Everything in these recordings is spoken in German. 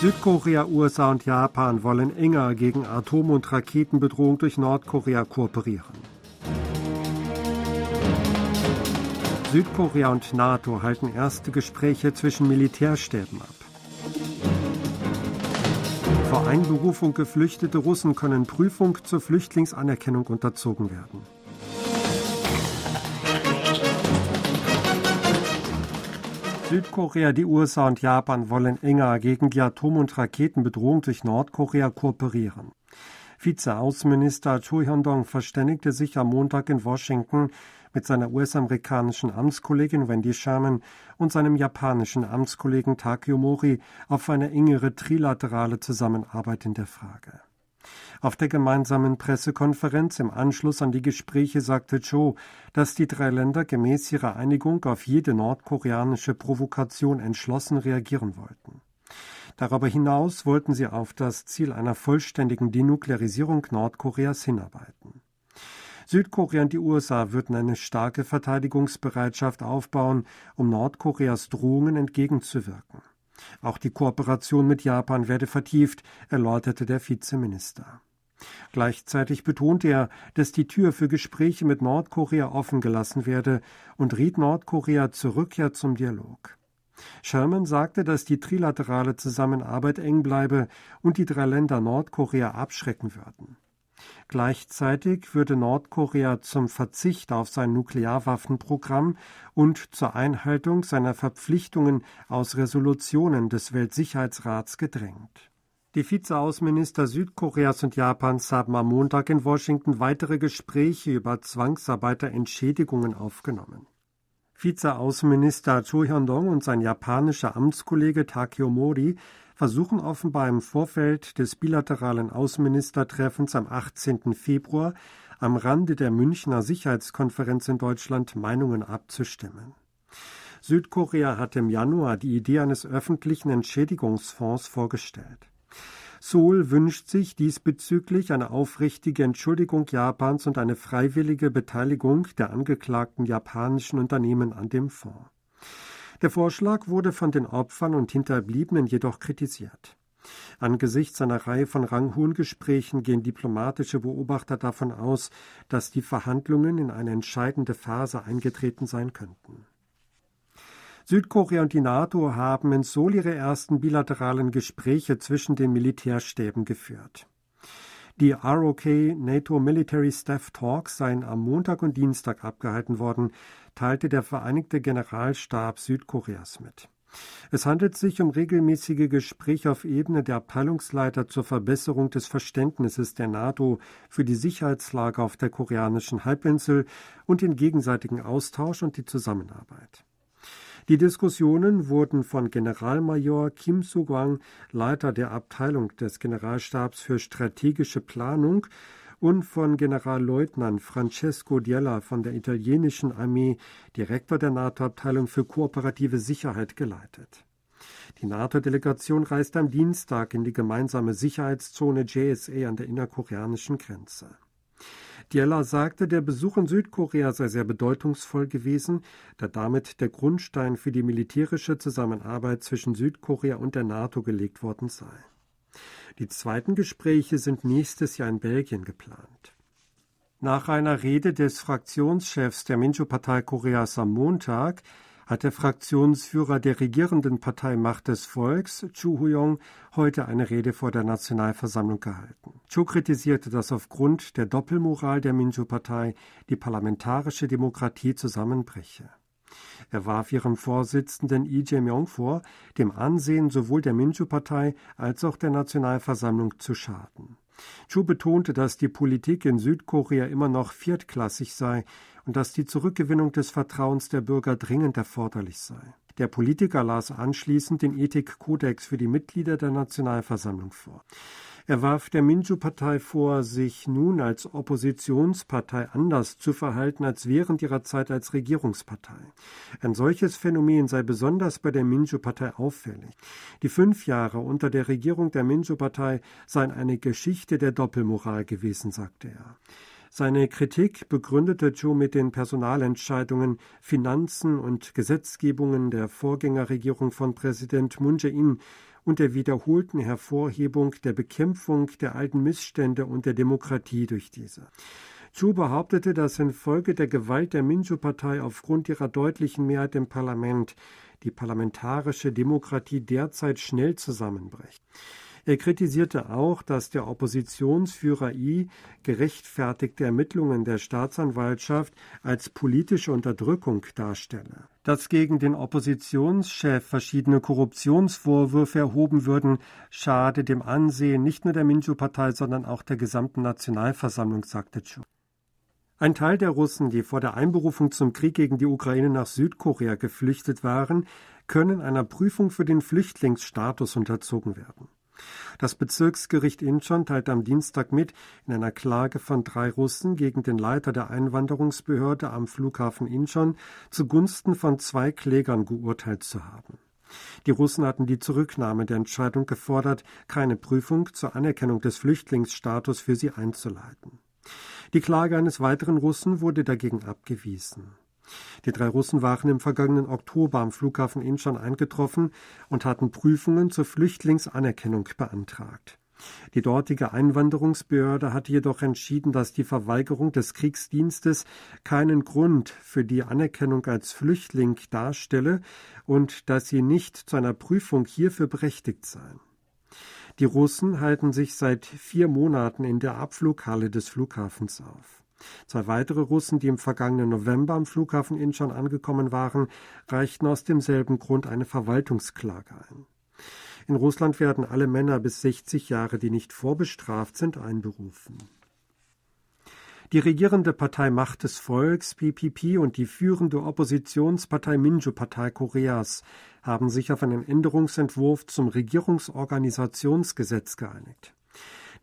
Südkorea, USA und Japan wollen enger gegen Atom- und Raketenbedrohung durch Nordkorea kooperieren. Südkorea und NATO halten erste Gespräche zwischen Militärstäben ab. Vor Einberufung geflüchtete Russen können Prüfung zur Flüchtlingsanerkennung unterzogen werden. Südkorea, die USA und Japan wollen enger gegen die Atom- und Raketenbedrohung durch Nordkorea kooperieren. Vize-Außenminister Cho Hyun-dong verständigte sich am Montag in Washington mit seiner US-amerikanischen Amtskollegin Wendy Sherman und seinem japanischen Amtskollegen Takeo Mori auf eine engere trilaterale Zusammenarbeit in der Frage. Auf der gemeinsamen Pressekonferenz im Anschluss an die Gespräche sagte Cho, dass die drei Länder gemäß ihrer Einigung auf jede nordkoreanische Provokation entschlossen reagieren wollten. Darüber hinaus wollten sie auf das Ziel einer vollständigen Denuklearisierung Nordkoreas hinarbeiten. Südkorea und die USA würden eine starke Verteidigungsbereitschaft aufbauen, um Nordkoreas Drohungen entgegenzuwirken. Auch die Kooperation mit Japan werde vertieft, erläuterte der Vizeminister. Gleichzeitig betonte er, dass die Tür für Gespräche mit Nordkorea offen gelassen werde und riet Nordkorea zur Rückkehr zum Dialog. Sherman sagte, dass die trilaterale Zusammenarbeit eng bleibe und die drei Länder Nordkorea abschrecken würden. Gleichzeitig würde Nordkorea zum Verzicht auf sein Nuklearwaffenprogramm und zur Einhaltung seiner Verpflichtungen aus Resolutionen des Weltsicherheitsrats gedrängt. Die Vizeaußenminister Südkoreas und Japans haben am Montag in Washington weitere Gespräche über Zwangsarbeiterentschädigungen aufgenommen. Vizeaußenminister Cho Hyun-dong und sein japanischer Amtskollege Takeo Mori versuchen offenbar im Vorfeld des bilateralen Außenministertreffens am 18. Februar am Rande der Münchner Sicherheitskonferenz in Deutschland Meinungen abzustimmen. Südkorea hat im Januar die Idee eines öffentlichen Entschädigungsfonds vorgestellt. Seoul wünscht sich diesbezüglich eine aufrichtige Entschuldigung Japans und eine freiwillige Beteiligung der angeklagten japanischen Unternehmen an dem Fonds. Der Vorschlag wurde von den Opfern und Hinterbliebenen jedoch kritisiert. Angesichts einer Reihe von ranghohen Gesprächen gehen diplomatische Beobachter davon aus, dass die Verhandlungen in eine entscheidende Phase eingetreten sein könnten. Südkorea und die NATO haben in Seoul ihre ersten bilateralen Gespräche zwischen den Militärstäben geführt. Die ROK NATO Military Staff Talks seien am Montag und Dienstag abgehalten worden, teilte der Vereinigte Generalstab Südkoreas mit. Es handelt sich um regelmäßige Gespräche auf Ebene der Abteilungsleiter zur Verbesserung des Verständnisses der NATO für die Sicherheitslage auf der koreanischen Halbinsel und den gegenseitigen Austausch und die Zusammenarbeit. Die Diskussionen wurden von Generalmajor Kim Soo-kwang, Leiter der Abteilung des Generalstabs für strategische Planung, und von Generalleutnant Francesco Diella von der italienischen Armee, Direktor der NATO-Abteilung für kooperative Sicherheit, geleitet. Die NATO-Delegation reist am Dienstag in die gemeinsame Sicherheitszone JSA an der innerkoreanischen Grenze. Diella sagte, der Besuch in Südkorea sei sehr bedeutungsvoll gewesen, da damit der Grundstein für die militärische Zusammenarbeit zwischen Südkorea und der NATO gelegt worden sei. Die zweiten Gespräche sind nächstes Jahr in Belgien geplant. Nach einer Rede des Fraktionschefs der Mincho-Partei Koreas am Montag hat der Fraktionsführer der regierenden Partei Macht des Volks, Chu Huyong, heute eine Rede vor der Nationalversammlung gehalten. Chu kritisierte, dass aufgrund der Doppelmoral der Minju-Partei die parlamentarische Demokratie zusammenbreche. Er warf ihrem Vorsitzenden Lee Jae-myung vor, dem Ansehen sowohl der Minju-Partei als auch der Nationalversammlung zu schaden. Chu betonte, dass die Politik in Südkorea immer noch viertklassig sei und dass die Zurückgewinnung des Vertrauens der Bürger dringend erforderlich sei. Der Politiker las anschließend den Ethikkodex für die Mitglieder der Nationalversammlung vor. Er warf der Minju-Partei vor, sich nun als Oppositionspartei anders zu verhalten als während ihrer Zeit als Regierungspartei. Ein solches Phänomen sei besonders bei der Minju-Partei auffällig. Die fünf Jahre unter der Regierung der Minju-Partei seien eine Geschichte der Doppelmoral gewesen, sagte er. Seine Kritik begründete Joe mit den Personalentscheidungen, Finanzen und Gesetzgebungen der Vorgängerregierung von Präsident Moon Jae-in und der wiederholten Hervorhebung der Bekämpfung der alten Missstände und der Demokratie durch diese. Chu behauptete, dass infolge der Gewalt der Minju-Partei aufgrund ihrer deutlichen Mehrheit im Parlament die parlamentarische Demokratie derzeit schnell zusammenbricht. Er kritisierte auch, dass der Oppositionsführer I gerechtfertigte Ermittlungen der Staatsanwaltschaft als politische Unterdrückung darstelle. Dass gegen den Oppositionschef verschiedene Korruptionsvorwürfe erhoben würden, schade dem Ansehen nicht nur der Minju-Partei, sondern auch der gesamten Nationalversammlung, sagte Chu. Ein Teil der Russen, die vor der Einberufung zum Krieg gegen die Ukraine nach Südkorea geflüchtet waren, können einer Prüfung für den Flüchtlingsstatus unterzogen werden. Das Bezirksgericht Incheon teilte am Dienstag mit, in einer Klage von drei Russen gegen den Leiter der Einwanderungsbehörde am Flughafen Incheon zugunsten von zwei Klägern geurteilt zu haben. Die Russen hatten die Zurücknahme der Entscheidung gefordert, keine Prüfung zur Anerkennung des Flüchtlingsstatus für sie einzuleiten. Die Klage eines weiteren Russen wurde dagegen abgewiesen. Die drei Russen waren im vergangenen Oktober am Flughafen Incheon eingetroffen und hatten Prüfungen zur Flüchtlingsanerkennung beantragt. Die dortige Einwanderungsbehörde hatte jedoch entschieden, dass die Verweigerung des Kriegsdienstes keinen Grund für die Anerkennung als Flüchtling darstelle und dass sie nicht zu einer Prüfung hierfür berechtigt seien. Die Russen halten sich seit vier Monaten in der Abflughalle des Flughafens auf. Zwei weitere Russen, die im vergangenen November am Flughafen Incheon angekommen waren, reichten aus demselben Grund eine Verwaltungsklage ein. In Russland werden alle Männer bis 60 Jahre, die nicht vorbestraft sind, einberufen. Die regierende Partei Macht des Volks PPP und die führende Oppositionspartei Minju-Partei Koreas haben sich auf einen Änderungsentwurf zum Regierungsorganisationsgesetz geeinigt.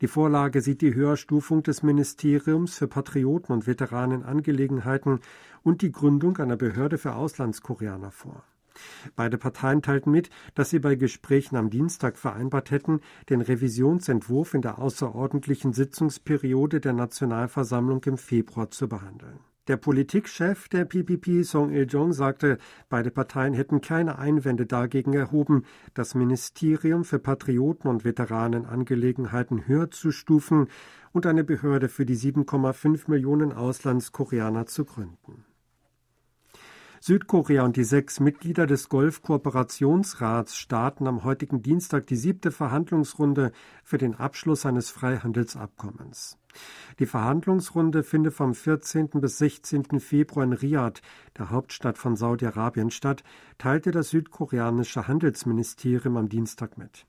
Die Vorlage sieht die Höherstufung des Ministeriums für Patrioten und Veteranenangelegenheiten und die Gründung einer Behörde für Auslandskoreaner vor. Beide Parteien teilten mit, dass sie bei Gesprächen am Dienstag vereinbart hätten, den Revisionsentwurf in der außerordentlichen Sitzungsperiode der Nationalversammlung im Februar zu behandeln. Der Politikchef der PPP, Song Il-jong, sagte, beide Parteien hätten keine Einwände dagegen erhoben, das Ministerium für Patrioten und Veteranenangelegenheiten höher zu stufen und eine Behörde für die 7,5 Millionen Auslandskoreaner zu gründen. Südkorea und die sechs Mitglieder des Golf-Kooperationsrats starten am heutigen Dienstag die siebte Verhandlungsrunde für den Abschluss eines Freihandelsabkommens. Die Verhandlungsrunde findet vom 14. bis 16. Februar in Riad, der Hauptstadt von Saudi-Arabien, statt, teilte das südkoreanische Handelsministerium am Dienstag mit.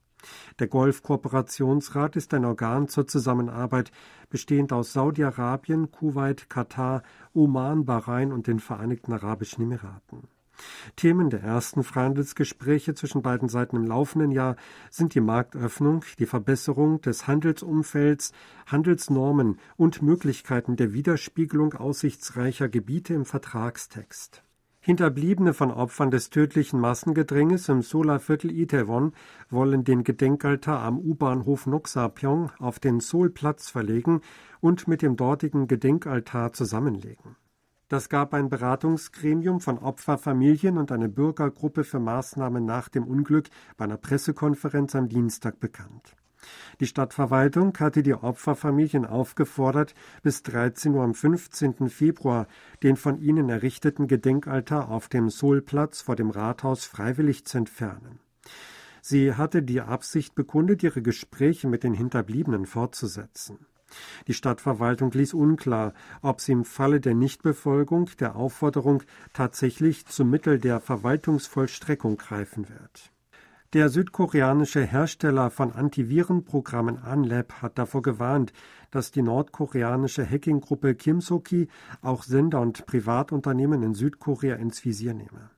Der Golf-Kooperationsrat ist ein Organ zur Zusammenarbeit, bestehend aus Saudi-Arabien, Kuwait, Katar, Oman, Bahrain und den Vereinigten Arabischen Emiraten. Themen der ersten Freihandelsgespräche zwischen beiden Seiten im laufenden Jahr sind die Marktöffnung, die Verbesserung des Handelsumfelds, Handelsnormen und Möglichkeiten der Widerspiegelung aussichtsreicher Gebiete im Vertragstext. Hinterbliebene von Opfern des tödlichen Massengedränges im Solarviertel Itaewon wollen den Gedenkaltar am U-Bahnhof Noksapyong auf den Seoul-Platz verlegen und mit dem dortigen Gedenkaltar zusammenlegen. Das gab ein Beratungsgremium von Opferfamilien und eine Bürgergruppe für Maßnahmen nach dem Unglück bei einer Pressekonferenz am Dienstag bekannt. Die Stadtverwaltung hatte die Opferfamilien aufgefordert, bis 13 Uhr am 15. Februar den von ihnen errichteten Gedenkaltar auf dem Sohlplatz vor dem Rathaus freiwillig zu entfernen. Sie hatte die Absicht bekundet, ihre Gespräche mit den Hinterbliebenen fortzusetzen. Die Stadtverwaltung ließ unklar, ob sie im Falle der Nichtbefolgung der Aufforderung tatsächlich zum Mittel der Verwaltungsvollstreckung greifen wird. Der südkoreanische Hersteller von Antivirenprogrammen Anlab hat davor gewarnt, dass die nordkoreanische Hacking-Gruppe Kimsoki auch Sender und Privatunternehmen in Südkorea ins Visier nehme.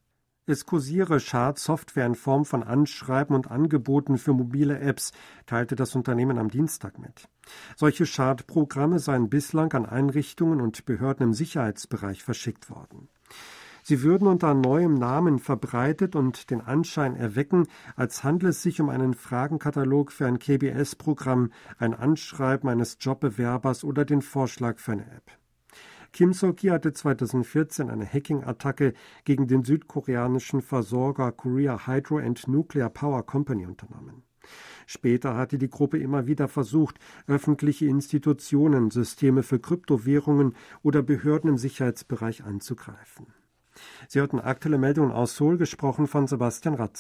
Es kursiere Schadsoftware in Form von Anschreiben und Angeboten für mobile Apps, teilte das Unternehmen am Dienstag mit. Solche Schadprogramme seien bislang an Einrichtungen und Behörden im Sicherheitsbereich verschickt worden. Sie würden unter neuem Namen verbreitet und den Anschein erwecken, als handle es sich um einen Fragenkatalog für ein KBS-Programm, ein Anschreiben eines Jobbewerbers oder den Vorschlag für eine App. Kim Sok-ki hatte 2014 eine Hacking-Attacke gegen den südkoreanischen Versorger Korea Hydro and Nuclear Power Company unternommen. Später hatte die Gruppe immer wieder versucht, öffentliche Institutionen, Systeme für Kryptowährungen oder Behörden im Sicherheitsbereich anzugreifen. Sie hörten aktuelle Meldungen aus Seoul, gesprochen von Sebastian Ratzer.